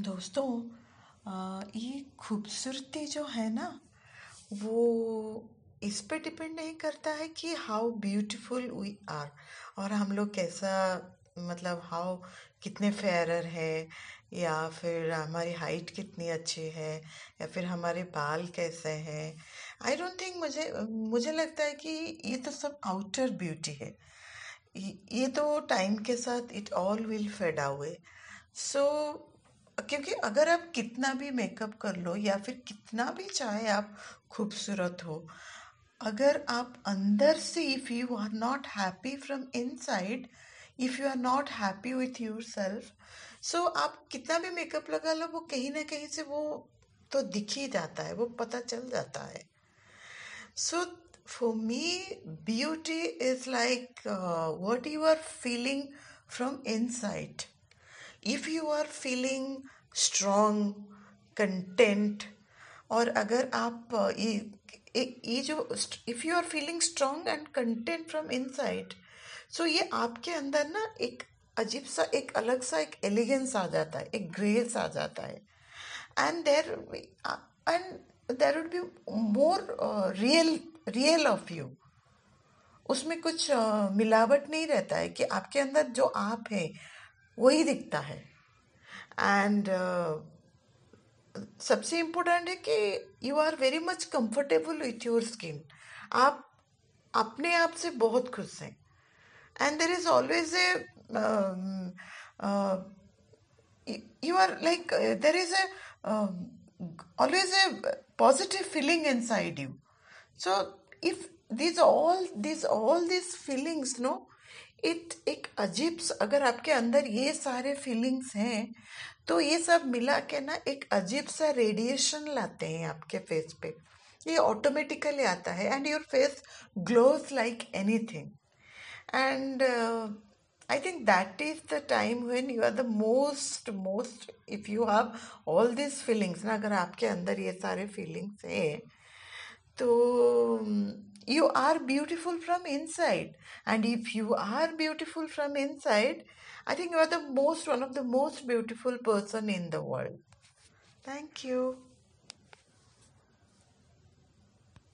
दोस्तों ये खूबसूरती जो है ना, वो इस पे डिपेंड नहीं करता है कि हाउ ब्यूटीफुल वी आर और हम लोग कैसा मतलब हाउ कितने फेयरर है, या फिर हमारी हाइट कितनी अच्छी है, या फिर हमारे बाल कैसे हैं। आई डोंट थिंक मुझे मुझे लगता है कि ये तो सब आउटर ब्यूटी है। ये ये तो टाइम के साथ it all will fade away so क्योंकि अगर आप कितना भी मेकअप कर लो या फिर कितना भी चाहे आप खूबसूरत हो अगर आप अंदर से if you are not happy from inside if you are not happy with yourself so आप कितना भी मेकअप लगा लो वो कहीं ना कहीं से वो तो दिख ही जाता है वो पता चल जाता है so me, beauty is like uh, what you are feeling from inside. If you are feeling strong, content और अगर आप ये जो if you are feeling strong and content from inside so ये आपके अंदर ना एक अजीब सा एक अलग सा एक एलिगेंस आ जाता है एक ग्रेस आ जाता है। And there and there would be more real real of you उसमें कुछ uh, मिलावट नहीं रहता है कि आपके अंदर जो आप है वही दिखता है। एंड सबसे इम्पोर्टेंट है कि you are very much comfortable with your skin आप अपने आप से बहुत खुश हैं। And there is always a you are like there is a always a positive feeling inside you so if these all these all these feelings know it एक अजीब अगर आपके अंदर ये सारे फीलिंग्स हैं तो ये सब मिला के ना एक अजीब सा रेडिएशन लाते हैं आपके फेस पे। ये ऑटोमेटिकली आता है and your face glows like anything and I think that is the time when you are the most most, if you have all these feelings, ना अगर आपके अंदर ये सारे feelings हैं तो you are beautiful from inside. And if you are beautiful from inside I think you are the most one of the most beautiful person in the world. Thank you